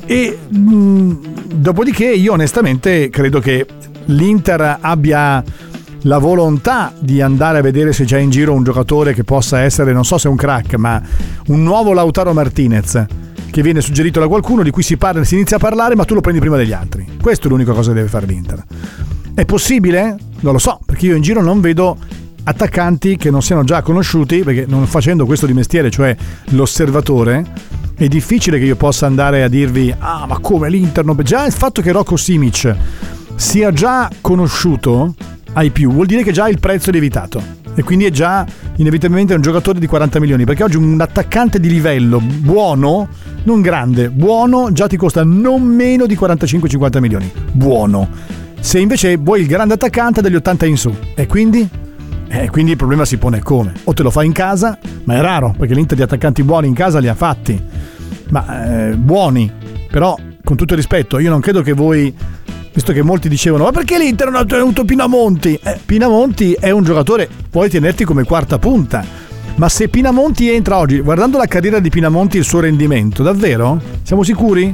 E mh, dopodiché io onestamente credo che l'Inter abbia la volontà di andare a vedere se c'è in giro un giocatore che possa essere, non so se un crack, ma un nuovo Lautaro Martinez che viene suggerito da qualcuno di cui si parla, si inizia a parlare, ma tu lo prendi prima degli altri. Questa è l'unica cosa che deve fare l'Inter. È possibile? Non lo so, perché io in giro non vedo attaccanti che non siano già conosciuti, perché non facendo questo di mestiere, cioè l'osservatore, è difficile che io possa andare a dirvi ah ma come l'Inter non... già il fatto che Rocco Simic sia già conosciuto ai più vuol dire che già il prezzo è lievitato. E quindi è già inevitabilmente un giocatore di 40 milioni perché oggi un attaccante di livello buono non grande buono già ti costa non meno di 45-50 milioni. Buono. Se invece vuoi il grande attaccante dagli 80 in su. E quindi eh, quindi il problema si pone come? O te lo fai in casa, ma è raro, perché l'Inter di attaccanti buoni in casa li ha fatti. Ma eh, buoni, però con tutto il rispetto, io non credo che voi, visto che molti dicevano, ma perché l'Inter non ha tenuto Pinamonti? Eh, Pinamonti è un giocatore, puoi tenerti come quarta punta. Ma se Pinamonti entra oggi, guardando la carriera di Pinamonti e il suo rendimento, davvero? Siamo sicuri?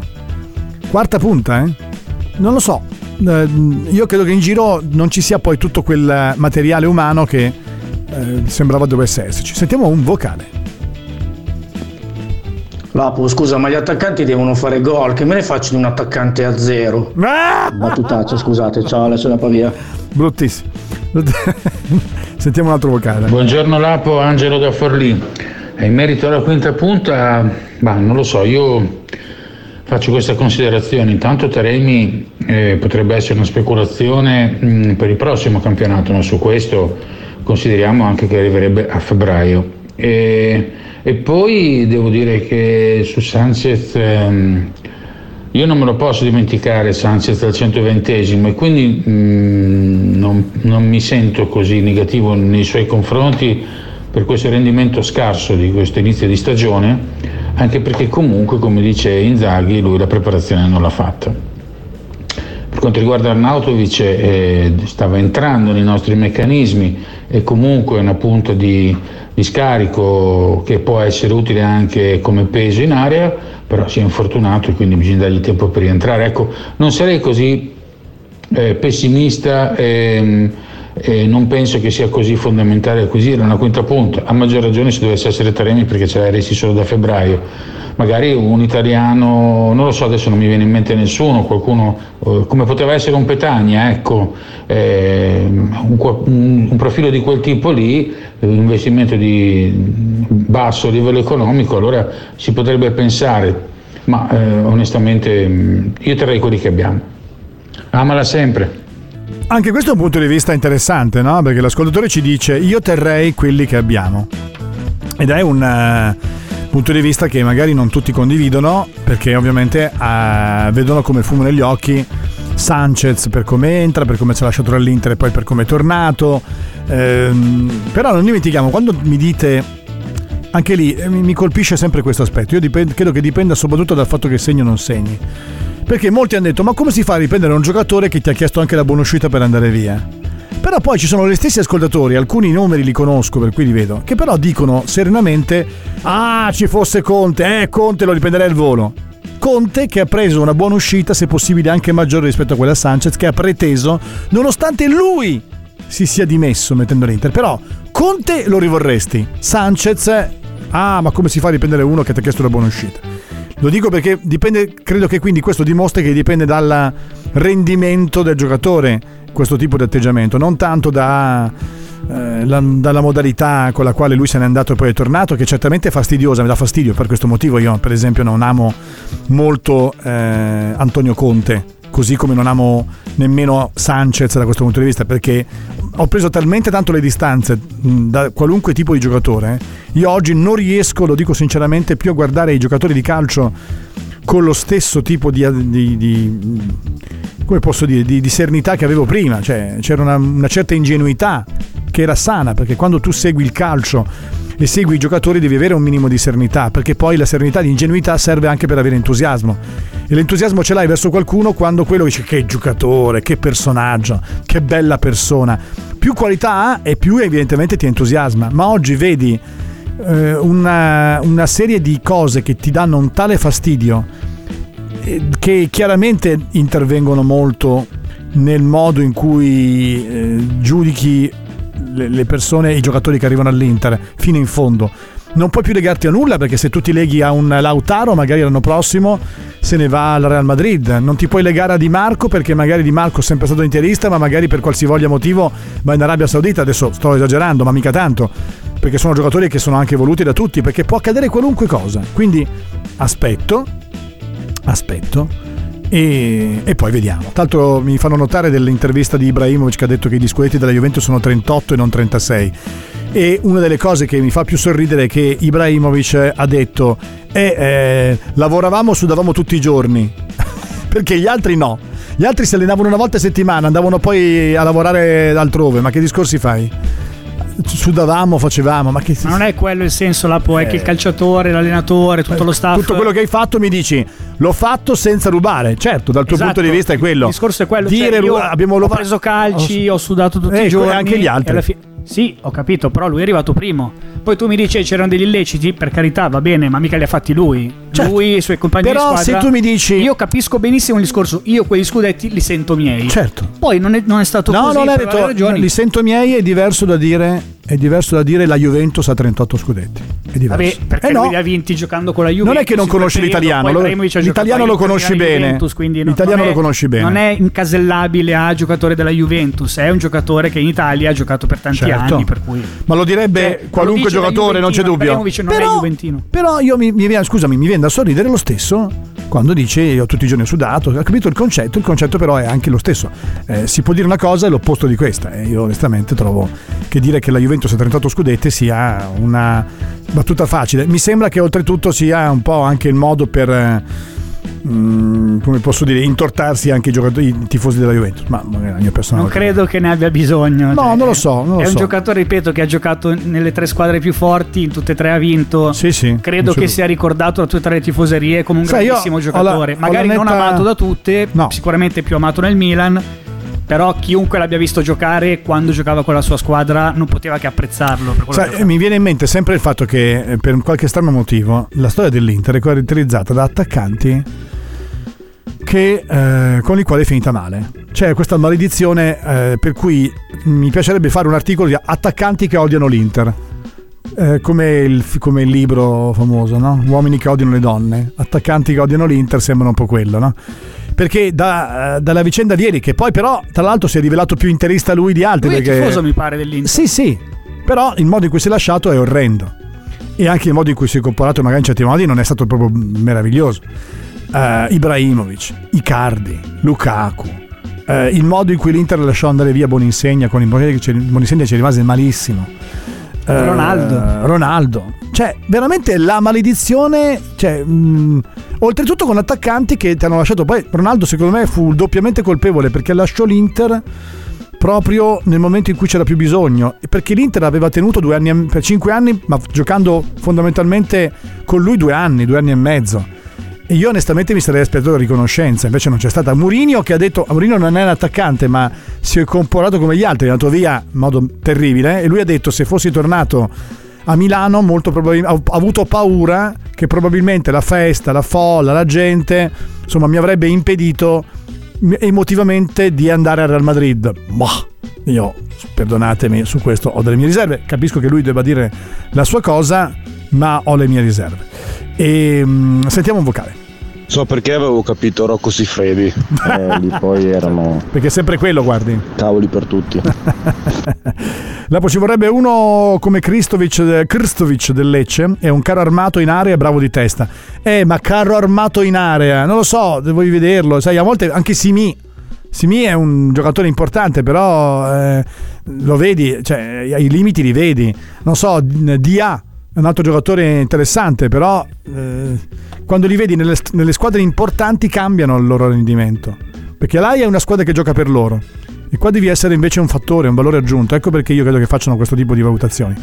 Quarta punta, eh? Non lo so. Eh, io credo che in giro non ci sia poi tutto quel materiale umano che eh, sembrava dovesse esserci. Sentiamo un vocale. Lapo, scusa, ma gli attaccanti devono fare gol. Che me ne faccio di un attaccante a zero? Ah! Battutaccia, scusate, ciao, adesso la via. Bruttissimo. *laughs* Sentiamo un altro vocale. Buongiorno Lapo, Angelo da Forlì. In merito alla quinta punta, bah, non lo so, io faccio questa considerazione. Intanto Taremi eh, potrebbe essere una speculazione mh, per il prossimo campionato, ma su questo consideriamo anche che arriverebbe a febbraio. E, e poi devo dire che su Sanchez ehm, io non me lo posso dimenticare Sanchez al 120esimo e quindi mh, non, non mi sento così negativo nei suoi confronti per questo rendimento scarso di questo inizio di stagione, anche perché comunque, come dice Inzaghi, lui la preparazione non l'ha fatta. Per quanto riguarda Arnautovic, eh, stava entrando nei nostri meccanismi e comunque è una punta di, di, scarico che può essere utile anche come peso in area, però si è infortunato e quindi bisogna dargli tempo per rientrare. Ecco, non sarei così eh, pessimista. Ehm, e non penso che sia così fondamentale acquisire una quinta punta, a maggior ragione se dovesse essere Taremi perché ce l'hai resti solo da febbraio. Magari un italiano, non lo so, adesso non mi viene in mente nessuno, qualcuno eh, come poteva essere un Petagna, ecco, eh, un, un, profilo di quel tipo lì, un investimento di basso livello economico, allora si potrebbe pensare, ma eh, onestamente io terrei quelli che abbiamo. Amala sempre. Anche questo è un punto di vista interessante, no? Perché l'ascoltatore ci dice io terrei quelli che abbiamo. Ed è un uh, punto di vista che magari non tutti condividono, perché ovviamente uh, vedono come fumo negli occhi Sanchez per come entra, per come ci ha lasciato dall'Inter e poi per come è tornato. Ehm, però non dimentichiamo, quando mi dite anche lì eh, mi colpisce sempre questo aspetto. Io dipend- credo che dipenda soprattutto dal fatto che segni o non segni. Perché molti hanno detto: Ma come si fa a riprendere un giocatore che ti ha chiesto anche la buona uscita per andare via? Però poi ci sono gli stessi ascoltatori, alcuni numeri li conosco per cui li vedo, che però dicono serenamente: Ah, ci fosse Conte, eh, Conte lo riprenderei al volo. Conte che ha preso una buona uscita, se possibile anche maggiore rispetto a quella Sanchez, che ha preteso, nonostante lui si sia dimesso mettendo l'Inter. Però Conte lo rivorresti, Sanchez, ah, ma come si fa a riprendere uno che ti ha chiesto una buona uscita? Lo dico perché dipende, credo che quindi questo dimostri che dipende dal rendimento del giocatore questo tipo di atteggiamento, non tanto da, eh, la, dalla modalità con la quale lui se n'è andato e poi è tornato, che certamente è fastidiosa, mi dà fastidio, per questo motivo io per esempio non amo molto eh, Antonio Conte, così come non amo nemmeno Sanchez da questo punto di vista, perché ho preso talmente tanto le distanze da qualunque tipo di giocatore. Io oggi non riesco, lo dico sinceramente, più a guardare i giocatori di calcio con lo stesso tipo di, di, di come posso dire, di, di, serenità che avevo prima. Cioè, c'era una, una certa ingenuità che era sana, perché quando tu segui il calcio e segui i giocatori devi avere un minimo di serenità, perché poi la serenità di ingenuità serve anche per avere entusiasmo. E l'entusiasmo ce l'hai verso qualcuno quando quello dice che giocatore, che personaggio, che bella persona. Più qualità ha e più evidentemente ti entusiasma. Ma oggi vedi eh, una, una serie di cose che ti danno un tale fastidio eh, che chiaramente intervengono molto nel modo in cui eh, giudichi le persone, i giocatori che arrivano all'Inter fino in fondo. Non puoi più legarti a nulla perché se tu ti leghi a un Lautaro, magari l'anno prossimo se ne va al Real Madrid. Non ti puoi legare a Di Marco perché magari Di Marco è sempre stato interista, ma magari per qualsivoglia motivo va in Arabia Saudita. Adesso sto esagerando, ma mica tanto. Perché sono giocatori che sono anche voluti da tutti, perché può accadere qualunque cosa. Quindi aspetto, aspetto e, e, poi vediamo. Tanto mi fanno notare dell'intervista di Ibrahimovic che ha detto che i scudetti della Juventus sono 38 e non 36. E una delle cose che mi fa più sorridere è che Ibrahimovic ha detto eh, eh, lavoravamo, sudavamo tutti i giorni, *laughs* perché gli altri no. Gli altri si allenavano una volta a settimana, andavano poi a lavorare altrove, ma che discorsi fai? Sudavamo, facevamo. Ma, che... ma non è quello il senso, poi, eh. che il calciatore, l'allenatore, tutto eh, lo staff. Tutto quello che hai fatto mi dici, l'ho fatto senza rubare. Certo, dal tuo esatto. punto di vista è quello. Il discorso è quello. Dire, cioè, abbiamo ho preso calci, ho, ho sudato tutti eh, i giorni. anche gli altri. Sì, ho capito, però lui è arrivato primo. Poi tu mi dici "Eh, c'erano degli illeciti, per carità, va bene, ma mica li ha fatti lui. Lui e i suoi compagni Certo. Però di squadra. se tu mi dici- Io capisco benissimo il discorso, io quegli scudetti li sento miei. Certo. Poi non è, non è stato No, così non per detto, ragioni. li sento miei, è diverso da dire è diverso da dire la Juventus ha 38 scudetti. È diverso. Vabbè, perché Eh no. lui ha vinti giocando con la Juventus. Non è che non conosci periodo, l'italiano, lo- ha l'italiano lo conosci Juventus, bene. quindi non- L'italiano è- lo conosci bene. Non è incasellabile a giocatore della Juventus, è un giocatore che in Italia ha giocato per tanti Certo. anni, per cui Ma lo direbbe Cioè, qualunque lo giocatore, non c'è dubbio. Non è Però, Juventino. però io mi, mi scusami, mi viene da sorridere lo stesso quando dice io tutti i giorni ho sudato. Ho capito il concetto, il concetto però è anche lo stesso. Eh, si può dire una cosa e l'opposto di questa. E io onestamente trovo che dire che la Juventus ha 38 scudetti sia una battuta facile. Mi sembra che oltretutto sia un po' anche il modo per... eh, mm, come posso dire, intortarsi anche i, giocatori, i tifosi della Juventus, ma magari la mia personale. non credo che ne abbia bisogno. No, cioè, non lo so, non lo è un so. giocatore, ripeto, che ha giocato nelle tre squadre più forti, in tutte e tre ha vinto. Sì, sì. Credo che sia ricordato da tutte e tre le tifoserie come un Sai, grandissimo giocatore. la Magari non netta- amato da tutte, sicuramente più amato nel Milan. Però chiunque l'abbia visto giocare quando giocava con la sua squadra non poteva che apprezzarlo. Sai, mi viene in mente sempre il fatto che eh, per qualche strano motivo la storia dell'Inter è caratterizzata da attaccanti che, eh, con i quali è finita male. C'è questa maledizione eh, per cui mi piacerebbe fare un articolo di attaccanti che odiano l'Inter. Eh, come, il, come il libro famoso, no? Uomini che odiano le donne, attaccanti che odiano l'Inter, sembra un po' quello, no? Perché da- eh, dalla vicenda di ieri, che poi però tra l'altro si è rivelato più interista lui di altri. Lui è perché... tifoso, mi pare, dell'Inter. Sì, sì, però il modo in cui si è lasciato è orrendo. E anche il modo in cui si è comportato magari in certi modi non è stato proprio meraviglioso. Eh, Ibrahimovic, Icardi, Lukaku, eh, il modo in cui l'Inter lasciò andare via Boninsegna con il Boninsegna ci rimase malissimo. Eh, Ronaldo. Ronaldo. Cioè, veramente la maledizione. Cioè, mh, oltretutto con attaccanti che ti hanno lasciato. Poi Ronaldo, secondo me, fu doppiamente colpevole perché lasciò l'Inter proprio nel momento in cui c'era più bisogno. Perché l'Inter aveva tenuto due anni, per cinque anni, ma giocando fondamentalmente con lui due anni, due anni e mezzo. Io onestamente mi sarei aspettato riconoscenza, invece non c'è stata. Mourinho che ha detto, Mourinho non è un attaccante ma si è comportato come gli altri, è andato via in modo terribile e lui ha detto se fossi tornato a Milano probabilmente ha avuto paura che probabilmente la festa, la folla, la gente, insomma mi avrebbe impedito emotivamente di andare al Real Madrid. Ma io, perdonatemi, su questo ho delle mie riserve, capisco che lui debba dire la sua cosa, ma ho le mie riserve. E mm, sentiamo un vocale. So perché avevo capito Rocco Siffredi. Eh, *laughs* lì poi erano Perché è sempre quello, guardi. tavoli per tutti. *laughs* Dopo ci vorrebbe uno come Kristovic, Kristovic del Lecce, è un carro armato in area bravo di testa. Eh, ma carro armato in area, non lo so, devi vederlo. Sai, a volte anche Simi. Simi è un giocatore importante, però eh, lo vedi, cioè i limiti li vedi. Non so, Dia è un altro giocatore interessante, però eh, quando li vedi nelle, nelle squadre importanti cambiano il loro rendimento. Perché l'AI è una squadra che gioca per loro. E qua devi essere invece un fattore, un valore aggiunto. Ecco perché io credo che facciano questo tipo di valutazioni.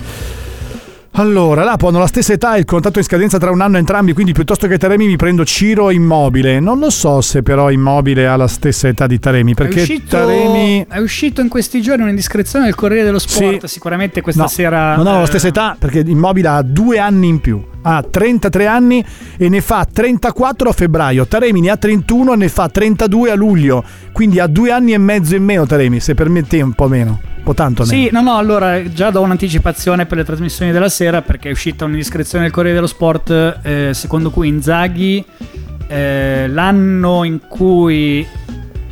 Allora, Lapo hanno la stessa età e il contratto in scadenza tra un anno entrambi, quindi piuttosto che Taremi mi prendo Ciro Immobile. Non lo so se però Immobile ha la stessa età di Taremi, perché è, uscito, Taremi... è uscito in questi giorni un'indiscrezione del Corriere dello Sport. Sicuramente questa No, sera. non hanno la eh, stessa età perché Immobile ha due anni in più. Ha 33 anni e ne fa 34 a febbraio. Taremi ne ha 31 e ne fa 32 a luglio. Quindi ha due anni e mezzo in meno Taremi, se permette un po' meno. Un po' tanto meno. Sì, no, no, allora già do un'anticipazione per le trasmissioni della sera perché è uscita un'indiscrezione del Corriere dello Sport eh, secondo cui Inzaghi eh, l'anno in cui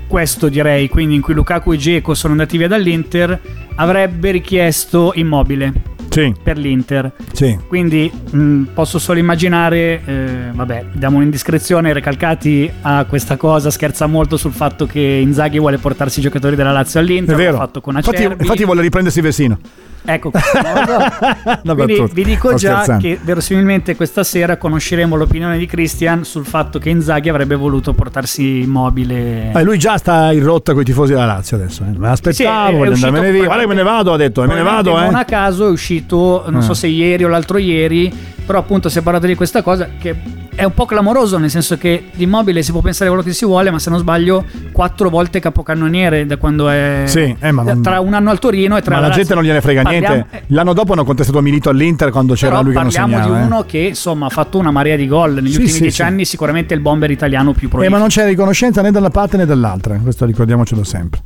questo direi, quindi in cui Lukaku e Geco sono andati via dall'Inter, avrebbe richiesto immobile Sì. per l'Inter. Sì. Quindi mh, posso solo immaginare, eh, vabbè, diamo un'indiscrezione, Recalcati a questa cosa, scherza molto sul fatto che Inzaghi vuole portarsi i giocatori della Lazio all'Inter, È vero. l'ha fatto con Infatti, Acerbi. infatti vuole riprendersi Vesino. Ecco, *laughs* quindi battuta. vi dico già scherzando. che verosimilmente questa sera conosceremo l'opinione di Christian sul fatto che Inzaghi avrebbe voluto portarsi immobile. Eh, lui già sta in rotta con i tifosi della Lazio adesso. eh. Me l'aspettavo, Sì, voglio andarmene via. Guarda che me ne vado, ha detto, eh, me ne vado, Probabilmente Non eh. a caso è uscito, non Eh. so se ieri o l'altro ieri, però appunto si è parlato di questa cosa che è un po' clamoroso, nel senso che l'immobile si può pensare quello che si vuole, ma se non sbaglio, quattro volte capocannoniere da quando è. Sì, eh, non- tra un anno al Torino e tra Ma la gente non gliene frega Parliamo- niente. L'anno dopo hanno contestato Milito all'Inter quando c'era Però lui che non parliamo segnava. di eh. uno che insomma ha fatto una marea di gol negli Sì, ultimi sì, dieci sì. anni, sicuramente il bomber italiano più Eh, prolifico. ma non c'è riconoscenza né da una parte né dall'altra, questo ricordiamocelo sempre.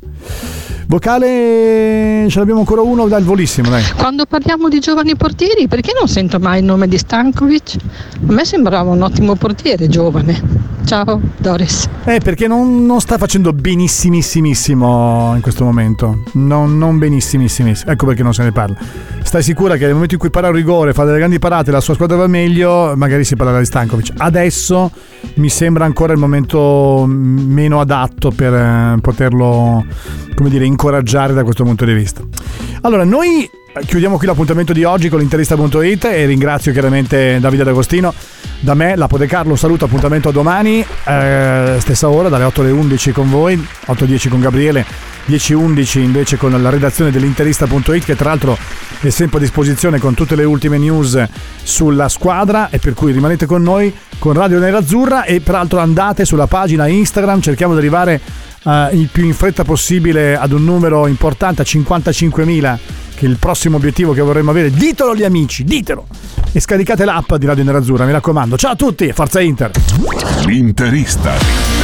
Vocale, ce l'abbiamo ancora uno dal volissimo, dai. Quando parliamo di giovani portieri, perché non sento mai il nome di Stankovic? A me sembrava un ottimo portiere, giovane. Ciao, Doris. Eh, perché non, non sta facendo benissimissimo in questo momento. Non, non benissimissimo. Ecco perché non se ne parla. Stai sicura che nel momento in cui para un rigore, fa delle grandi parate, la sua squadra va meglio, magari si parlerà di Stankovic. Adesso mi sembra ancora il momento meno adatto per eh, poterlo, come dire, incoraggiare da questo punto di vista. Allora, noi chiudiamo qui l'appuntamento di oggi con l'interista.it e ringrazio chiaramente Davide D'Agostino. Da me, Lapo De Carlo, saluto, appuntamento a domani, eh, stessa ora, dalle 8 alle 11 con voi, 8.10 con Gabriele, 10.11 invece con la redazione dell'interista.it che tra l'altro è sempre a disposizione con tutte le ultime news sulla squadra e per cui rimanete con noi con Radio Nerazzurra e peraltro andate sulla pagina Instagram, cerchiamo di arrivare eh, il più in fretta possibile ad un numero importante, a 55.000 che è il prossimo obiettivo che vorremmo avere. Ditelo agli amici, ditelo! E scaricate l'app di Radio Nerazzurra, mi raccomando. Ciao a tutti, forza Inter! L'interista.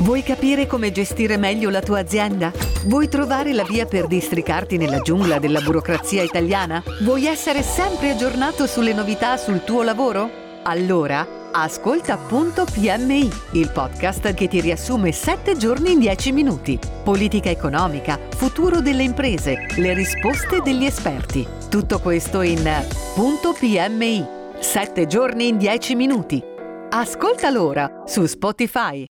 Vuoi capire come gestire meglio la tua azienda? Vuoi trovare la via per districarti nella giungla della burocrazia italiana? Vuoi essere sempre aggiornato sulle novità sul tuo lavoro? Allora, ascolta Punto PMI, il podcast che ti riassume 7 giorni in 10 minuti. Politica economica, futuro delle imprese, le risposte degli esperti. Tutto questo in Punto PMI, 7 giorni in 10 minuti. Ascolta l'ora su Spotify.